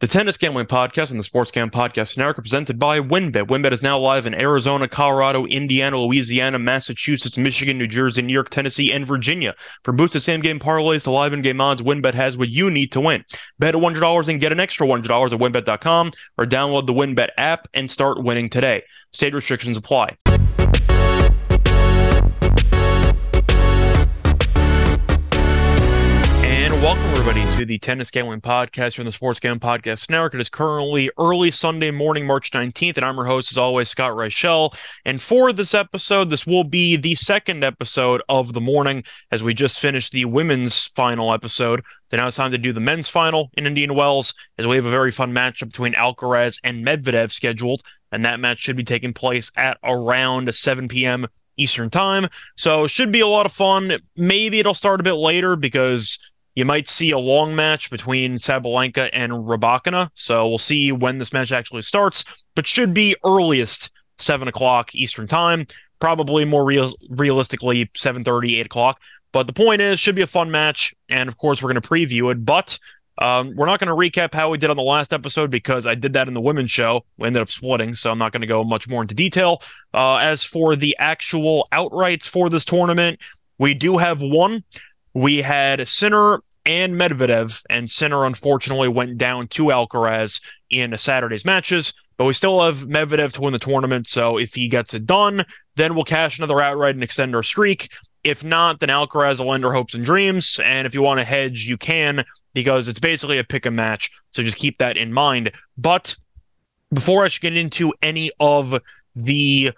The Tennis Gambling Podcast and the Sports Gambling Podcast Network are presented by WynnBET. WynnBET is now live in Arizona, Colorado, Indiana, Louisiana, Massachusetts, Michigan, New Jersey, New York, Tennessee, and Virginia. For boosted same game parlays to live in game odds, WynnBET has what you need to win. Bet $100 and get an extra $100 at wynnbet.com or download the WynnBET app and start winning today. State restrictions apply. Welcome everybody to the Tennis Gambling Podcast from the Sports Gambling Podcast Network. It is currently early Sunday morning, March 19th, and I'm your host, as always, Scott Reichel. And for this episode, this will be the second episode of the morning as we just finished the women's final episode. Then now it's time to do the men's final in Indian Wells as we have a very fun matchup between Alcaraz and Medvedev scheduled, and that match should be taking place at around 7 p.m. Eastern Time. So should be a lot of fun. Maybe it'll start a bit later because you might see a long match between Sabalenka and Rybakina. So we'll see when this match actually starts, but should be earliest 7 o'clock Eastern Time. Probably more real, realistically 7.30, 8 o'clock. But the point is, should be a fun match. And of course, we're going to preview it. But um, we're not going to recap how we did on the last episode because I did that in the women's show. We ended up splitting, so I'm not going to go much more into detail. Uh, as for the actual outrights for this tournament, we do have one. We had Sinner and Medvedev, and Sinner unfortunately went down to Alcaraz in Saturday's matches. But we still have Medvedev to win the tournament, so if he gets it done, then we'll cash another outright and extend our streak. If not, then Alcaraz will end our hopes and dreams. And if you want to hedge, you can, because it's basically a pick and match. So just keep that in mind. But before I should get into any of the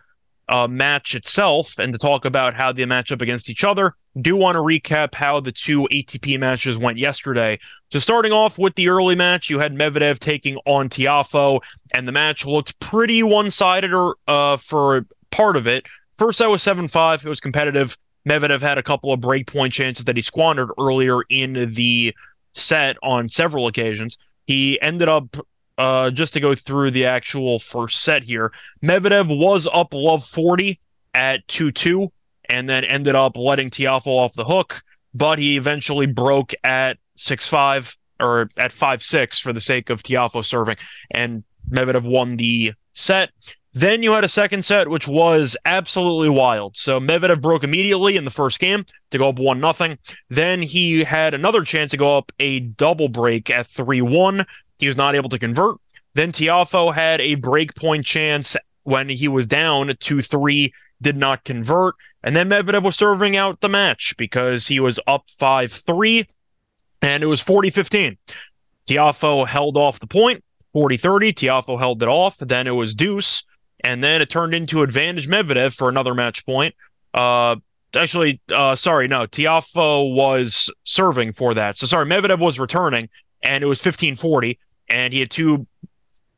uh, match itself and to talk about how they match up against each other. Do want to recap how the two ATP matches went yesterday. So, starting off with the early match, you had Medvedev taking on Tiafoe, and the match looked pretty one sided uh, for part of it. First set was 7 5, it was competitive. Medvedev had a couple of breakpoint chances that he squandered earlier in the set on several occasions. He ended up uh, just to go through the actual first set here, Medvedev was up love 40 at 2 2 and then ended up letting Tiafoe off the hook, but he eventually broke at 6 5 or at 5 6 for the sake of Tiafoe serving, and Medvedev won the set. Then you had a second set, which was absolutely wild. So Medvedev broke immediately in the first game to go up 1 0. Then he had another chance to go up a double break at 3 1 he was not able to convert. Then Tiafoe had a breakpoint chance when he was down 2 3, did not convert. And then Medvedev was serving out the match because he was up 5 3, and it was 40 15. Tiafoe held off the point, 40 30. Tiafoe held it off. Then it was deuce. And then it turned into advantage Medvedev for another match point. Uh, actually, uh, sorry, no, Tiafoe was serving for that. So sorry, Medvedev was returning, and it was 15 40 and he had two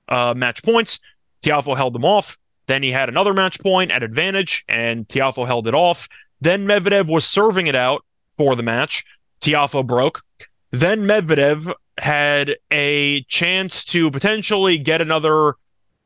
uh, match points. Tiafoe held them off. Then he had another match point at advantage, and Tiafoe held it off. Then Medvedev was serving it out for the match. Tiafoe broke. Then Medvedev had a chance to potentially get another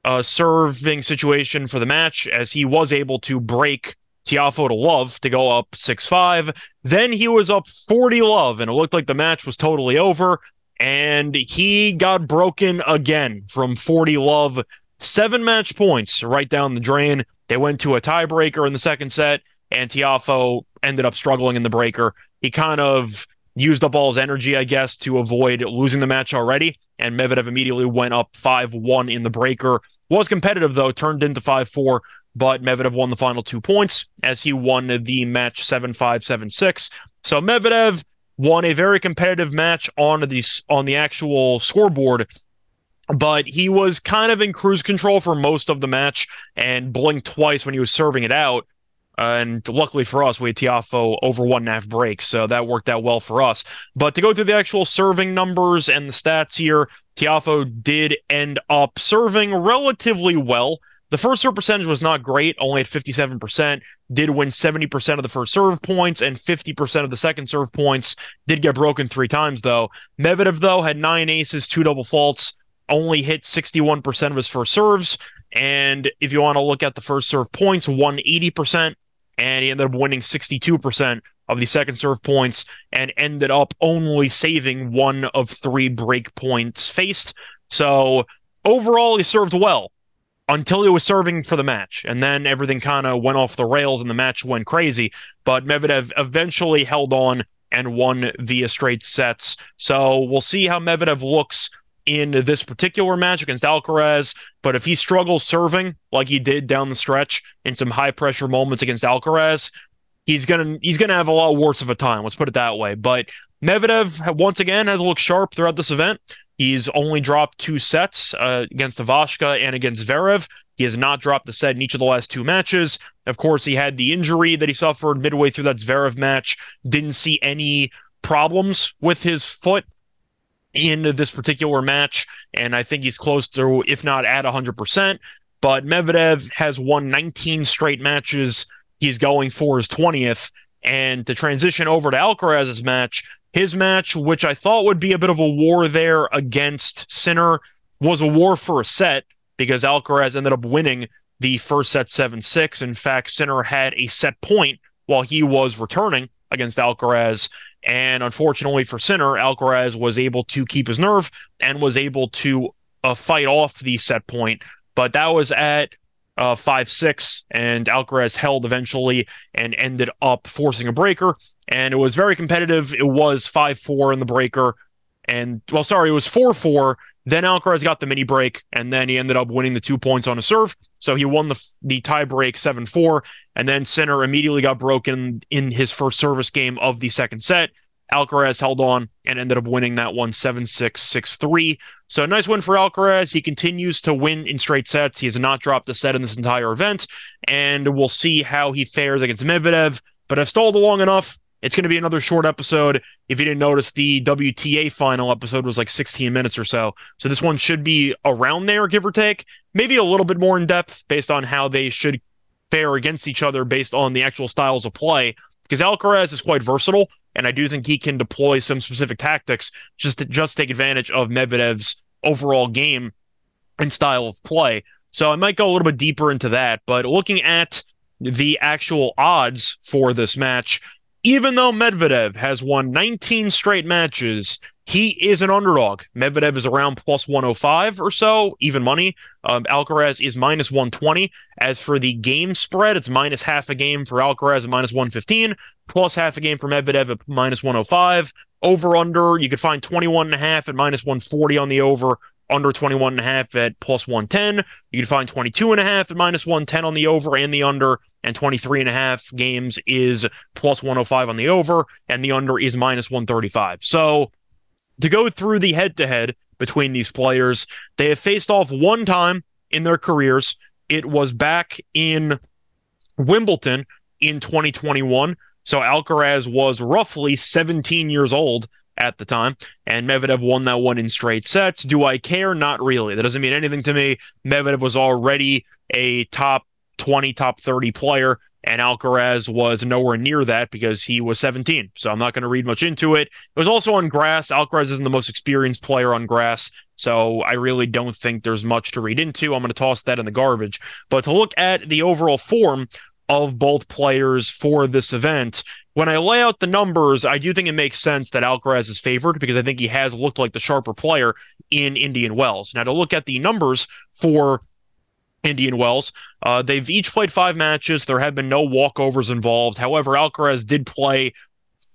uh, serving situation for the match, as he was able to break Tiafoe to love to go up 6 5. Then he was up 40 love, and it looked like the match was totally over and he got broken again from 40 love. Seven match points right down the drain. They went to a tiebreaker in the second set, and Tiafoe ended up struggling in the breaker. He kind of used up all his energy, I guess, to avoid losing the match already. And Medvedev immediately went up 5 1 in the breaker. Was competitive, though, turned into 5 4, but Medvedev won the final two points as he won the match 7 5 7 6. So Medvedev won a very competitive match on the on the actual scoreboard but he was kind of in cruise control for most of the match and blinked twice when he was serving it out. Uh, and luckily for us, we had Tiafoe over one and a half breaks, so that worked out well for us. But to go through the actual serving numbers and the stats here, Tiafoe did end up serving relatively well. The first serve percentage was not great, only at 57%. Did win 70% of the first serve points and 50% of the second serve points. Did get broken three times, though. Medvedev, though, had nine aces, two double faults, only hit 61% of his first serves. And if you want to look at the first serve points, won 80%, and he ended up winning 62% of the second serve points and ended up only saving one of three break points faced. So overall, he served well until he was serving for the match. And then everything kind of went off the rails and the match went crazy. But Medvedev eventually held on and won via straight sets. So we'll see how Medvedev looks in this particular match against Alcaraz. But if he struggles serving like he did down the stretch in some high pressure moments against Alcaraz, he's gonna he's gonna have a lot worse of a time. Let's put it that way. But Medvedev once again has looked sharp throughout this event. He's only dropped two sets uh, against Ivashka and against Zverev. He has not dropped a set in each of the last two matches. Of course, he had the injury that he suffered midway through that Zverev match. Didn't see any problems with his foot in this particular match, and I think he's close to, if not at 100%. But Medvedev has won 19 straight matches. He's going for his 20th. And to transition over to Alcaraz's match, his match, which I thought would be a bit of a war there against Sinner, was a war for a set because Alcaraz ended up winning the first set 7 6. In fact, Sinner had a set point while he was returning against Alcaraz. And unfortunately for Sinner, Alcaraz was able to keep his nerve and was able to uh, fight off the set point. But that was at uh, 5 6, and Alcaraz held eventually and ended up forcing a breaker. And it was very competitive. It was 5 4 in the breaker. And, well, sorry, it was 4 4. Then Alcaraz got the mini break, and then he ended up winning the two points on a serve. So he won the the tie break 7 4. And then Sinner immediately got broken in his first service game of the second set. Alcaraz held on and ended up winning that one 7 6 6 3. So a nice win for Alcaraz. He continues to win in straight sets. He has not dropped a set in this entire event. And we'll see how he fares against Medvedev. But I've stalled long enough. It's going to be another short episode. If you didn't notice, the WTA final episode was like 16 minutes or so. So this one should be around there, give or take. Maybe a little bit more in depth based on how they should fare against each other based on the actual styles of play. Because Alcaraz is quite versatile. And I do think he can deploy some specific tactics just to just take advantage of Medvedev's overall game and style of play. So I might go a little bit deeper into that. But looking at the actual odds for this match, even though Medvedev has won 19 straight matches, he is an underdog. Medvedev is around plus 105 or so, even money. Um, Alcaraz is minus 120. As for the game spread, it's minus half a game for Alcaraz at minus 115, plus half a game for Medvedev at minus 105. Over under, you could find 21 and a half at minus 140 on the over, under 21 and a half at plus 110. You can find 22 and a half at minus 110 on the over and the under, and 23 and a half games is plus 105 on the over, and the under is minus 135. So to go through the head to head between these players, they have faced off one time in their careers. It was back in Wimbledon in 2021. So Alcaraz was roughly 17 years old at the time, and Medvedev won that one in straight sets. Do I care? Not really. That doesn't mean anything to me. Medvedev was already a top 20, top 30 player, and Alcaraz was nowhere near that because he was 17. So I'm not going to read much into it. It was also on grass. Alcaraz isn't the most experienced player on grass, so I really don't think there's much to read into. I'm going to toss that in the garbage. But to look at the overall form of both players for this event, when I lay out the numbers, I do think it makes sense that Alcaraz is favored because I think he has looked like the sharper player in Indian Wells. Now, to look at the numbers for Indian Wells. Uh, they've each played five matches. There have been no walkovers involved. However, Alcaraz did play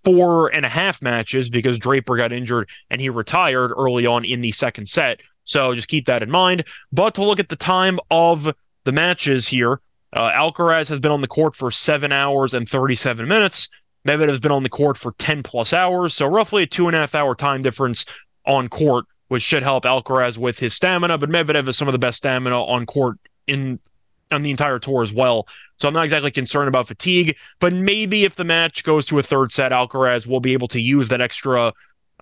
four and a half matches because Draper got injured and he retired early on in the second set. So just keep that in mind. But to look at the time of the matches here, uh, Alcaraz has been on the court for seven hours and 37 minutes. Medvedev has been on the court for 10 plus hours. So roughly a two and a half hour time difference on court, which should help Alcaraz with his stamina. But Medvedev has some of the best stamina on court in on the entire tour as well. So I'm not exactly concerned about fatigue, but maybe if the match goes to a third set, Alcaraz will be able to use that extra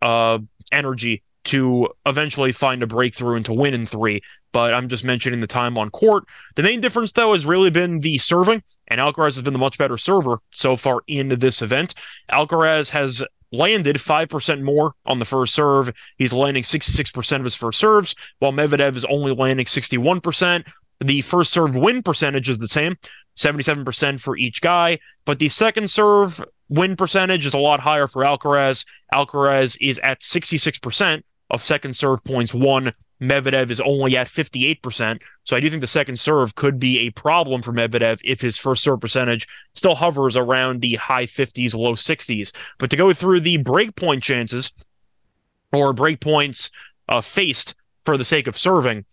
uh, energy to eventually find a breakthrough and to win in three. But I'm just mentioning the time on court. The main difference, though, has really been the serving, and Alcaraz has been the much better server so far in this event. Alcaraz has landed 5% more on the first serve. He's landing 66% of his first serves, while Medvedev is only landing 61%. The first serve win percentage is the same, 77% for each guy, but the second serve win percentage is a lot higher for Alcaraz. Alcaraz is at 66% of second serve points won Medvedev is only at 58%. So I do think the second serve could be a problem for Medvedev if his first serve percentage still hovers around the high 50s, low 60s. But to go through the breakpoint chances or breakpoints uh, faced for the sake of serving,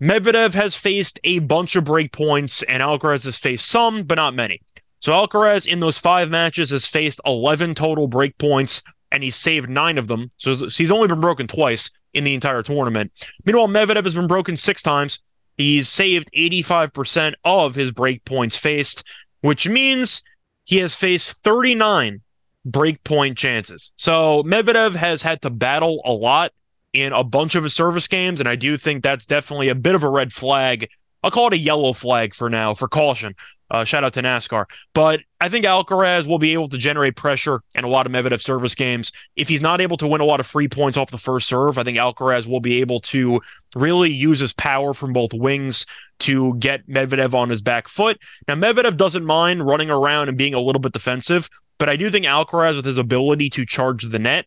Medvedev has faced a bunch of breakpoints and Alcaraz has faced some, but not many. So Alcaraz in those five matches has faced 11 total breakpoints and he's saved nine of them. So he's only been broken twice in the entire tournament. Meanwhile, Medvedev has been broken six times. He's saved 85% of his break points faced, which means he has faced 39 break point chances. So Medvedev has had to battle a lot in a bunch of his service games, and I do think that's definitely a bit of a red flag. I'll call it a yellow flag for now for caution uh, shout out to NASCAR. But I think Alcaraz will be able to generate pressure in a lot of Medvedev service games. If he's not able to win a lot of free points off the first serve, I think Alcaraz will be able to really use his power from both wings to get Medvedev on his back foot. Now, Medvedev doesn't mind running around and being a little bit defensive, but I do think Alcaraz, with his ability to charge the net,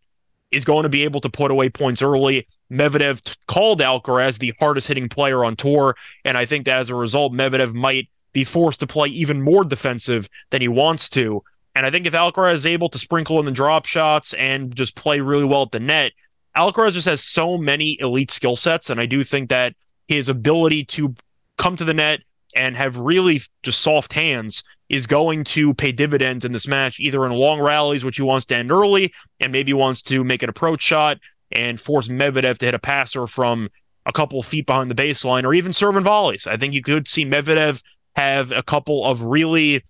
is going to be able to put away points early. Medvedev t- called Alcaraz the hardest hitting player on tour, and I think that as a result, Medvedev might be forced to play even more defensive than he wants to. And I think if Alcaraz is able to sprinkle in the drop shots and just play really well at the net, Alcaraz just has so many elite skill sets. And I do think that his ability to come to the net and have really just soft hands is going to pay dividends in this match, either in long rallies, which he wants to end early, and maybe wants to make an approach shot and force Medvedev to hit a passer from a couple feet behind the baseline, or even serving volleys. I think you could see Medvedev have a couple of really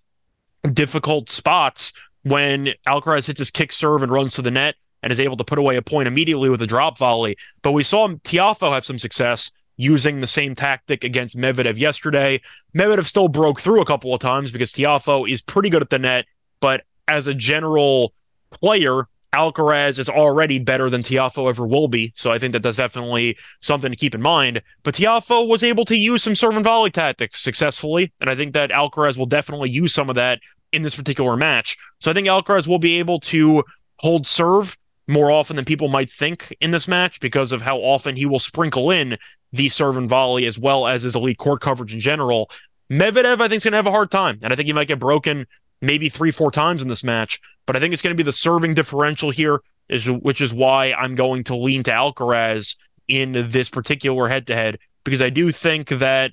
difficult spots when Alcaraz hits his kick serve and runs to the net and is able to put away a point immediately with a drop volley. But we saw Tiafoe have some success using the same tactic against Medvedev yesterday. Medvedev still broke through a couple of times because Tiafoe is pretty good at the net, but as a general player, Alcaraz is already better than Tiafoe ever will be. So I think that that's definitely something to keep in mind. But Tiafoe was able to use some serve and volley tactics successfully. And I think that Alcaraz will definitely use some of that in this particular match. So I think Alcaraz will be able to hold serve more often than people might think in this match because of how often he will sprinkle in the serve and volley as well as his elite court coverage in general. Medvedev, I think, is going to have a hard time. And I think he might get broken maybe three, four times in this match. But I think it's going to be the serving differential here, is which is why I'm going to lean to Alcaraz in this particular head to head, because I do think that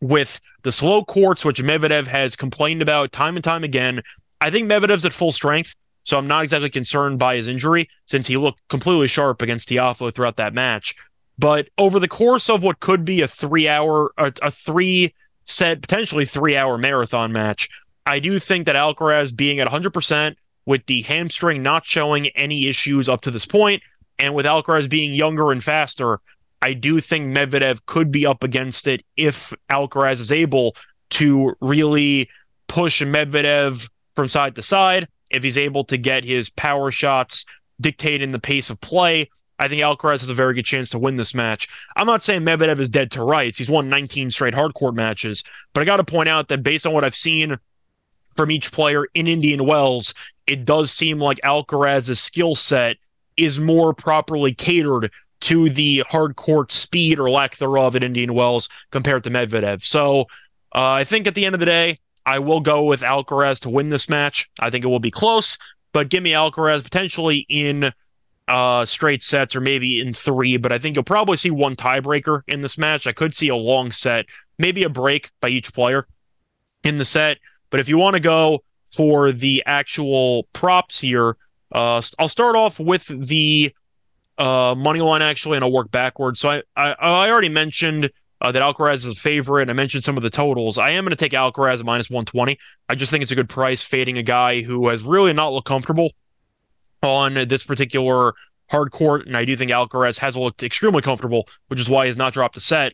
with the slow courts, which Medvedev has complained about time and time again, I think Medvedev's at full strength. So I'm not exactly concerned by his injury since he looked completely sharp against Tiafoe throughout that match. But over the course of what could be a three hour, a, a three set, potentially three hour marathon match, I do think that Alcaraz being at 100% with the hamstring not showing any issues up to this point, and with Alcaraz being younger and faster, I do think Medvedev could be up against it if Alcaraz is able to really push Medvedev from side to side. If he's able to get his power shots dictating the pace of play, I think Alcaraz has a very good chance to win this match. I'm not saying Medvedev is dead to rights. He's won 19 straight hardcourt matches, but I got to point out that based on what I've seen from each player in Indian Wells, it does seem like Alcaraz's skill set is more properly catered to the hard court speed or lack thereof at Indian Wells compared to Medvedev. So uh, I think at the end of the day, I will go with Alcaraz to win this match. I think it will be close, but give me Alcaraz potentially in uh, straight sets or maybe in three. But I think you'll probably see one tiebreaker in this match. I could see a long set, maybe a break by each player in the set. But if you want to go for the actual props here, uh, I'll start off with the uh, money line actually, and I'll work backwards. So I I, I already mentioned uh, that Alcaraz is a favorite. And I mentioned some of the totals. I am going to take Alcaraz minus 120. I just think it's a good price, fading a guy who has really not looked comfortable on this particular hard court. And I do think Alcaraz has looked extremely comfortable, which is why he's not dropped a set.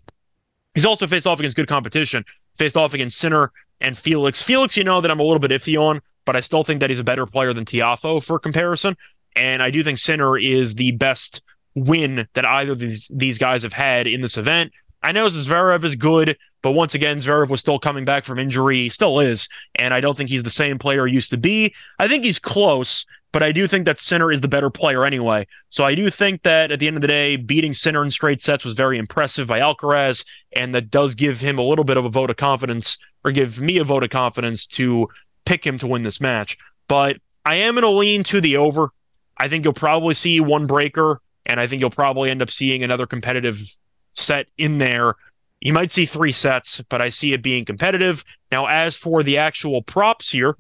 He's also faced off against good competition, faced off against Sinner and Felix. Felix, you know that I'm a little bit iffy on, but I still think that he's a better player than Tiafoe for comparison. And I do think Sinner is the best win that either of these, these guys have had in this event. I know Zverev is good, but once again, Zverev was still coming back from injury, he still is, and I don't think he's the same player he used to be. I think he's close, but I do think that Sinner is the better player anyway. So I do think that at the end of the day, beating Sinner in straight sets was very impressive by Alcaraz, and that does give him a little bit of a vote of confidence, or give me a vote of confidence to pick him to win this match. But I am going to lean to the over. I think you'll probably see one breaker, and I think you'll probably end up seeing another competitive set in there. You might see three sets, but I see it being competitive. Now, as for the actual props here,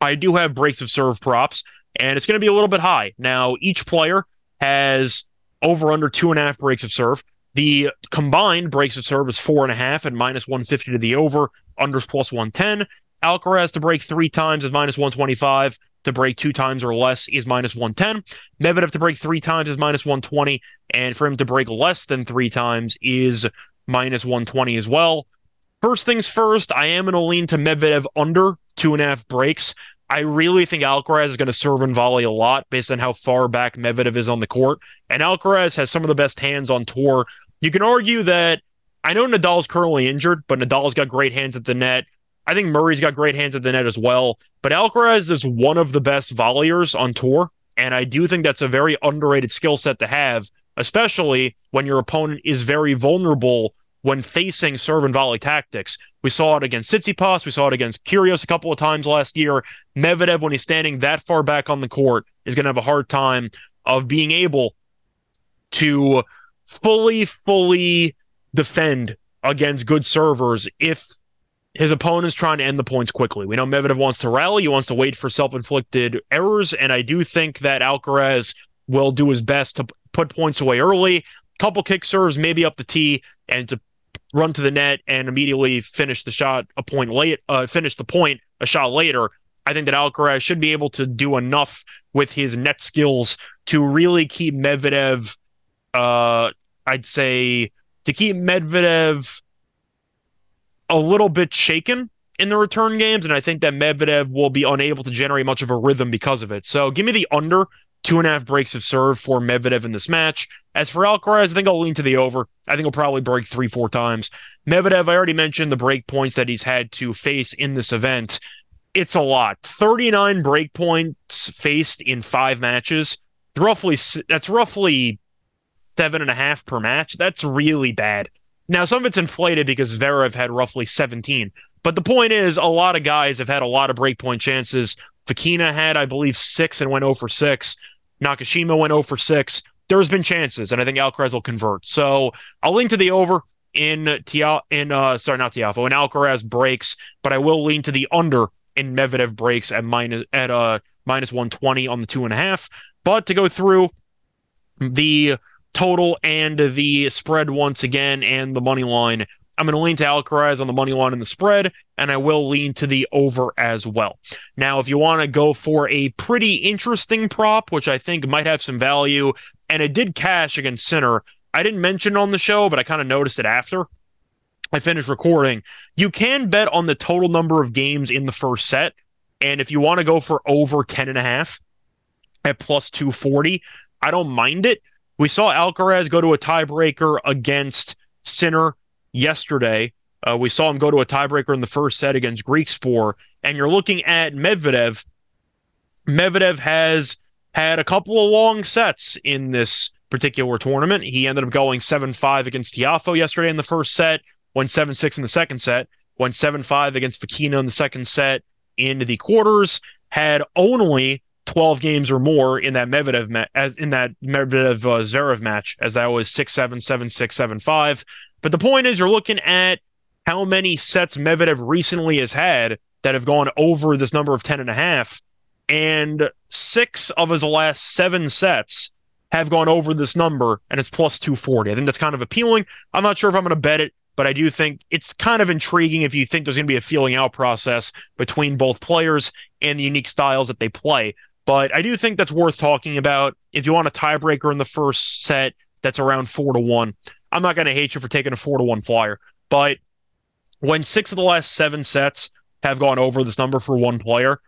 I do have breaks of serve props, and it's going to be a little bit high. Now, each player has over under two and a half breaks of serve. The combined breaks of serve is four and a half and minus 150 to the over, unders plus 110. Alcaraz to break three times is minus 125 to break two times or less is minus 110. Medvedev to break three times is minus 120. And for him to break less than three times is minus 120 as well. First things first, I am going to lean to Medvedev under two and a half breaks. I really think Alcaraz is going to serve and volley a lot based on how far back Medvedev is on the court. And Alcaraz has some of the best hands on tour. You can argue that I know Nadal's currently injured, but Nadal's got great hands at the net. I think Murray's got great hands at the net as well. But Alcaraz is one of the best volleyers on tour. And I do think that's a very underrated skill set to have, especially when your opponent is very vulnerable when facing serve and volley tactics. We saw it against Tsitsipas. We saw it against Kyrgios a couple of times last year. Medvedev, when he's standing that far back on the court, is going to have a hard time of being able to fully, fully defend against good servers if his opponent's trying to end the points quickly. We know Medvedev wants to rally, he wants to wait for self-inflicted errors, and I do think that Alcaraz will do his best to put points away early. Couple kick serves, maybe up the tee, and to run to the net and immediately finish the shot a point late, uh, finish the point a shot later. I think that Alcaraz should be able to do enough with his net skills to really keep Medvedev. Uh, I'd say to keep Medvedev a little bit shaken in the return games, and I think that Medvedev will be unable to generate much of a rhythm because of it. So give me the under two and a half breaks of serve for Medvedev in this match. As for Alcaraz, I think I'll lean to the over. I think he'll probably break three, four times. Medvedev, I already mentioned the break points that he's had to face in this event. It's a lot. 39 break points faced in five matches. Roughly, that's roughly seven and a half per match. That's really bad. Now, some of it's inflated because Zverev had roughly 17. But the point is, a lot of guys have had a lot of breakpoint chances. Fokina had, I believe, six and went 0 for 6. Nakashima went 0 for 6. There's been chances, and I think Alcaraz will convert. So I'll link to the over in Tia in uh sorry not Tiafoe in Alcaraz breaks, but I will lean to the under in Medvedev breaks at minus at uh minus 120 on the two and a half. But to go through the total and the spread once again and the money line. I'm going to lean to Alcaraz on the money line and the spread, and I will lean to the over as well. Now, if you want to go for a pretty interesting prop, which I think might have some value, and it did cash against Sinner, I didn't mention on the show, but I kind of noticed it after I finished recording. You can bet on the total number of games in the first set, and if you want to go for over 10 and a half at plus 240, I don't mind it we saw Alcaraz go to a tiebreaker against Sinner yesterday. Uh, we saw him go to a tiebreaker in the first set against Griekspoor. And you're looking at Medvedev. Medvedev has had a couple of long sets in this particular tournament. He ended up going 7 5 against Tiafoe yesterday in the first set, went 7 6 in the second set, went 7 5 against Fokina in the second set into the quarters, had only 12 games or more in that Medvedev ma- as in that Medvedev uh, Zverev match, as that was 6 7 7 6 7 5. But the point is, you're looking at how many sets Medvedev recently has had that have gone over this number of 10 and a half. And six of his last seven sets have gone over this number, and it's plus 240. I think that's kind of appealing. I'm not sure if I'm going to bet it, but I do think it's kind of intriguing if you think there's going to be a feeling out process between both players and the unique styles that they play. But I do think that's worth talking about. If you want a tiebreaker in the first set, that's around four to one. I'm not going to hate you for taking a four to one flyer, but when six of the last seven sets have gone over this number for one player,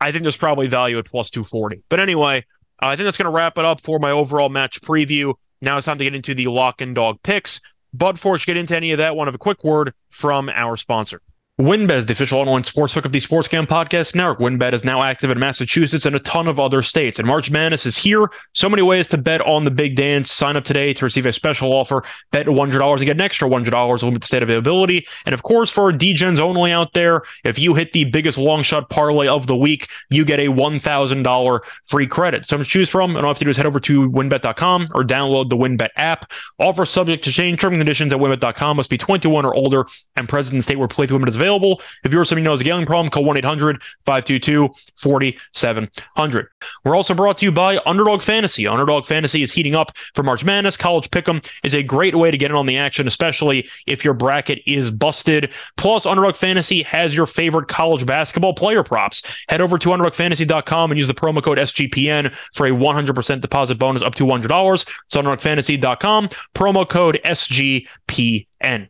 I think there's probably value at plus 240. But anyway, uh, I think that's going to wrap it up for my overall match preview. Now it's time to get into the lock and dog picks. But before we get into any of that, one of a quick word from our sponsor. WynnBET is the official online sportsbook of the Sports Sportscam Podcast Network. WynnBET is now active in Massachusetts and a ton of other states. And March Madness is here. So many ways to bet on the big dance. Sign up today to receive a special offer. Bet $100 and get an extra $100 limit the state availability. And of course, for DGens only out there, if you hit the biggest long shot parlay of the week, you get a $1,000 free credit. So to choose from, and all you have to do is head over to wynnbet.com or download the WynnBET app. Offer subject to change. Terms and conditions at wynnbet.com must be 21 or older and present in the state where playthrough limit is available available. If you're somebody who knows a gambling problem, call 1 800 522 4700. We're also brought to you by Underdog Fantasy. Underdog Fantasy is heating up for March Madness. College Pick'em is a great way to get in on the action, especially if your bracket is busted. Plus, Underdog Fantasy has your favorite college basketball player props. Head over to UnderdogFantasy.com and use the promo code SGPN for a 100% deposit bonus up to $100. It's UnderdogFantasy.com, promo code SGPN.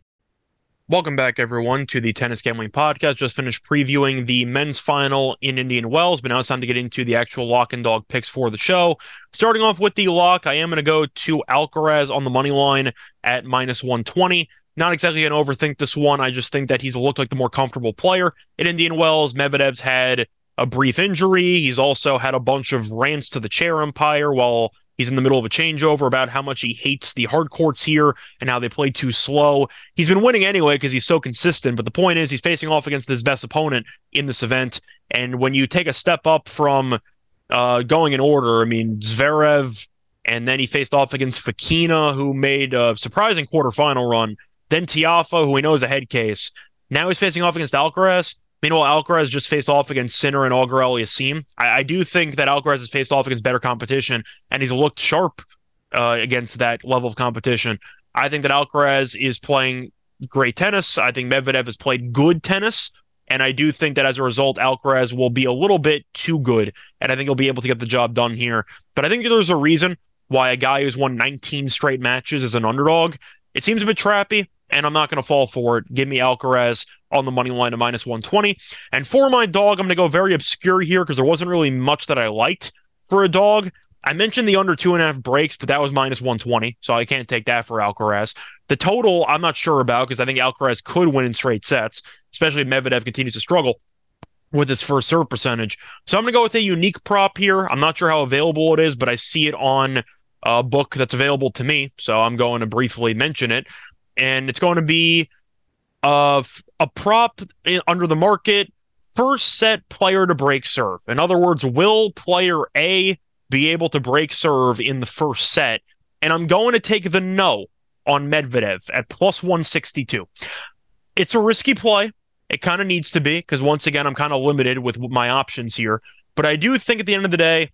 Welcome back, everyone, to the Tennis Gambling Podcast. Just finished previewing the men's final in Indian Wells, but now it's time to get into the actual lock and dog picks for the show. Starting off with the lock, I am going to go to Alcaraz on the money line at minus 120. Not exactly going to overthink this one. I just think that he's looked like the more comfortable player in Indian Wells. Medvedev's had a brief injury. He's also had a bunch of rants to the chair umpire while He's in the middle of a changeover about how much he hates the hard courts here and how they play too slow. He's been winning anyway because he's so consistent. But the point is, he's facing off against his best opponent in this event. And when you take a step up from uh, going in order, I mean, Zverev, and then he faced off against Fokina, who made a surprising quarterfinal run. Then Tiafoe, who we know is a head case. Now he's facing off against Alcaraz. Meanwhile, Alcaraz just faced off against Sinner and Auger Aliassime. I, I do think that Alcaraz has faced off against better competition, and he's looked sharp uh, against that level of competition. I think that Alcaraz is playing great tennis. I think Medvedev has played good tennis. And I do think that as a result, Alcaraz will be a little bit too good. And I think he'll be able to get the job done here. But I think there's a reason why a guy who's won 19 straight matches is an underdog. It seems a bit trappy and I'm not going to fall for it. Give me Alcaraz on the money line to minus 120. And for my dog, I'm going to go very obscure here because there wasn't really much that I liked for a dog. I mentioned the under two and a half breaks, but that was minus 120, so I can't take that for Alcaraz. The total, I'm not sure about because I think Alcaraz could win in straight sets, especially if Medvedev continues to struggle with its first serve percentage. So I'm going to go with a unique prop here. I'm not sure how available it is, but I see it on a book that's available to me, so I'm going to briefly mention it and it's going to be a, a prop in, under the market first set player to break serve. In other words, will player A be able to break serve in the first set? And I'm going to take the no on Medvedev at plus 162. It's a risky play. It kind of needs to be because once again, I'm kind of limited with my options here. But I do think at the end of the day,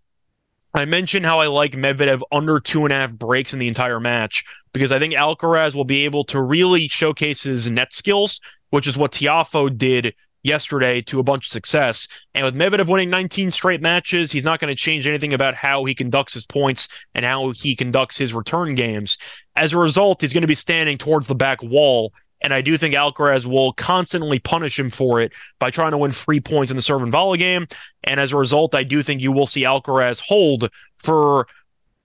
I mentioned how I like Medvedev under two and a half breaks in the entire match because I think Alcaraz will be able to really showcase his net skills, which is what Tiafoe did yesterday to a bunch of success. And with Medvedev winning 19 straight matches, he's not going to change anything about how he conducts his points and how he conducts his return games. As a result, he's going to be standing towards the back wall and I do think Alcaraz will constantly punish him for it by trying to win free points in the serve and volley game. And as a result, I do think you will see Alcaraz hold for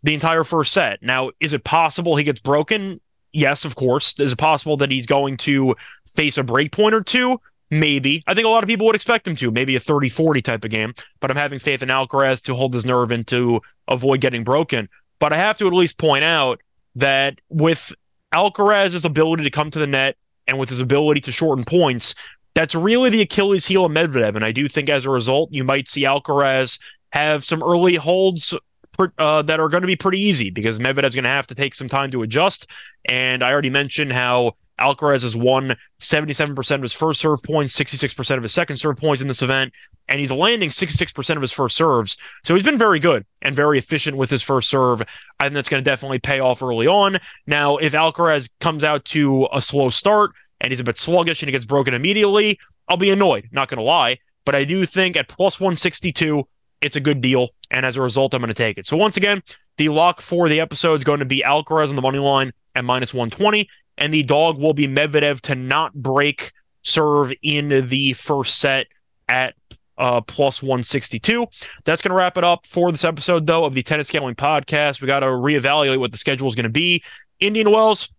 the entire first set. Now, is it possible he gets broken? Yes, of course. Is it possible that he's going to face a break point or two? Maybe. I think a lot of people would expect him to, maybe a 30 40 type of game. But I'm having faith in Alcaraz to hold his nerve and to avoid getting broken. But I have to at least point out that with Alcaraz's ability to come to the net and with his ability to shorten points, that's really the Achilles heel of Medvedev. And I do think as a result, you might see Alcaraz have some early holds uh, that are going to be pretty easy because Medvedev's going to have to take some time to adjust. And I already mentioned how Alcaraz has won 77% of his first serve points, 66% of his second serve points in this event, and he's landing 66% of his first serves. So he's been very good and very efficient with his first serve. I think that's going to definitely pay off early on. Now, if Alcaraz comes out to a slow start and he's a bit sluggish and he gets broken immediately, I'll be annoyed, not going to lie. But I do think at plus 162, it's a good deal. And as a result, I'm going to take it. So once again, the lock for the episode is going to be Alcaraz on the money line at minus 120 and the dog will be Medvedev to not break serve in the first set at uh, plus 162. That's going to wrap it up for this episode, though, of the Tennis Gambling Podcast. We got to reevaluate what the schedule is going to be. Indian Wells,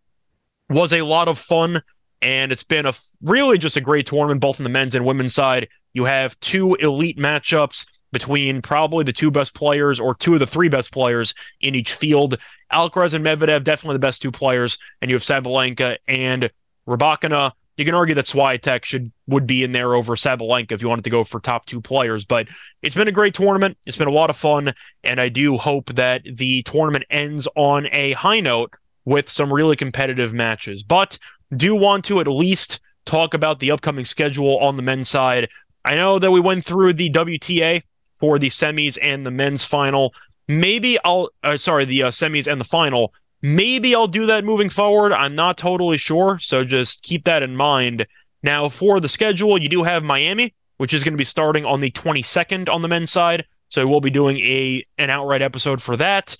was a lot of fun. And it's been a really just a great tournament, both on the men's and women's side. You have two elite matchups between probably the two best players or two of the three best players in each field. Alcaraz and Medvedev, definitely the best two players. And you have Sabalenka and Rybakina. You can argue that Swiatek should would be in there over Sabalenka if you wanted to go for top two players. But it's been a great tournament. It's been a lot of fun, and I do hope that the tournament ends on a high note with some really competitive matches. But do want to at least talk about the upcoming schedule on the men's side. I know that we went through the WTA for the semis and the men's final. Maybe I'll, uh, sorry, the uh, semis and the final. Maybe I'll do that moving forward. I'm not totally sure. So just keep that in mind. Now, for the schedule, you do have Miami, which is going to be starting on the 22nd on the men's side. So we'll be doing a an outright episode for that.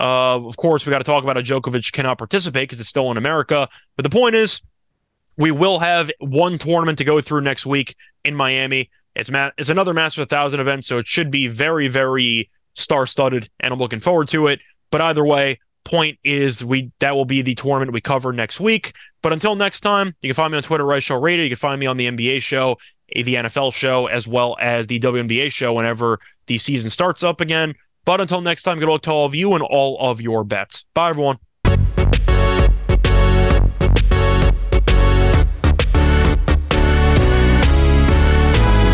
Uh, of course, we got to talk about how Djokovic cannot participate because it's still in America. But the point is, we will have one tournament to go through next week in Miami. It's ma- it's another Master 1000 event, so it should be very, very star studded, and I'm looking forward to it. But either way, point is we that will be the tournament we cover next week. But until next time, you can find me on Twitter, Rice Show Radio. You can find me on the NBA show, eh, the NFL show, as well as the WNBA show whenever the season starts up again. But until next time, good luck to all of you and all of your bets. Bye, everyone.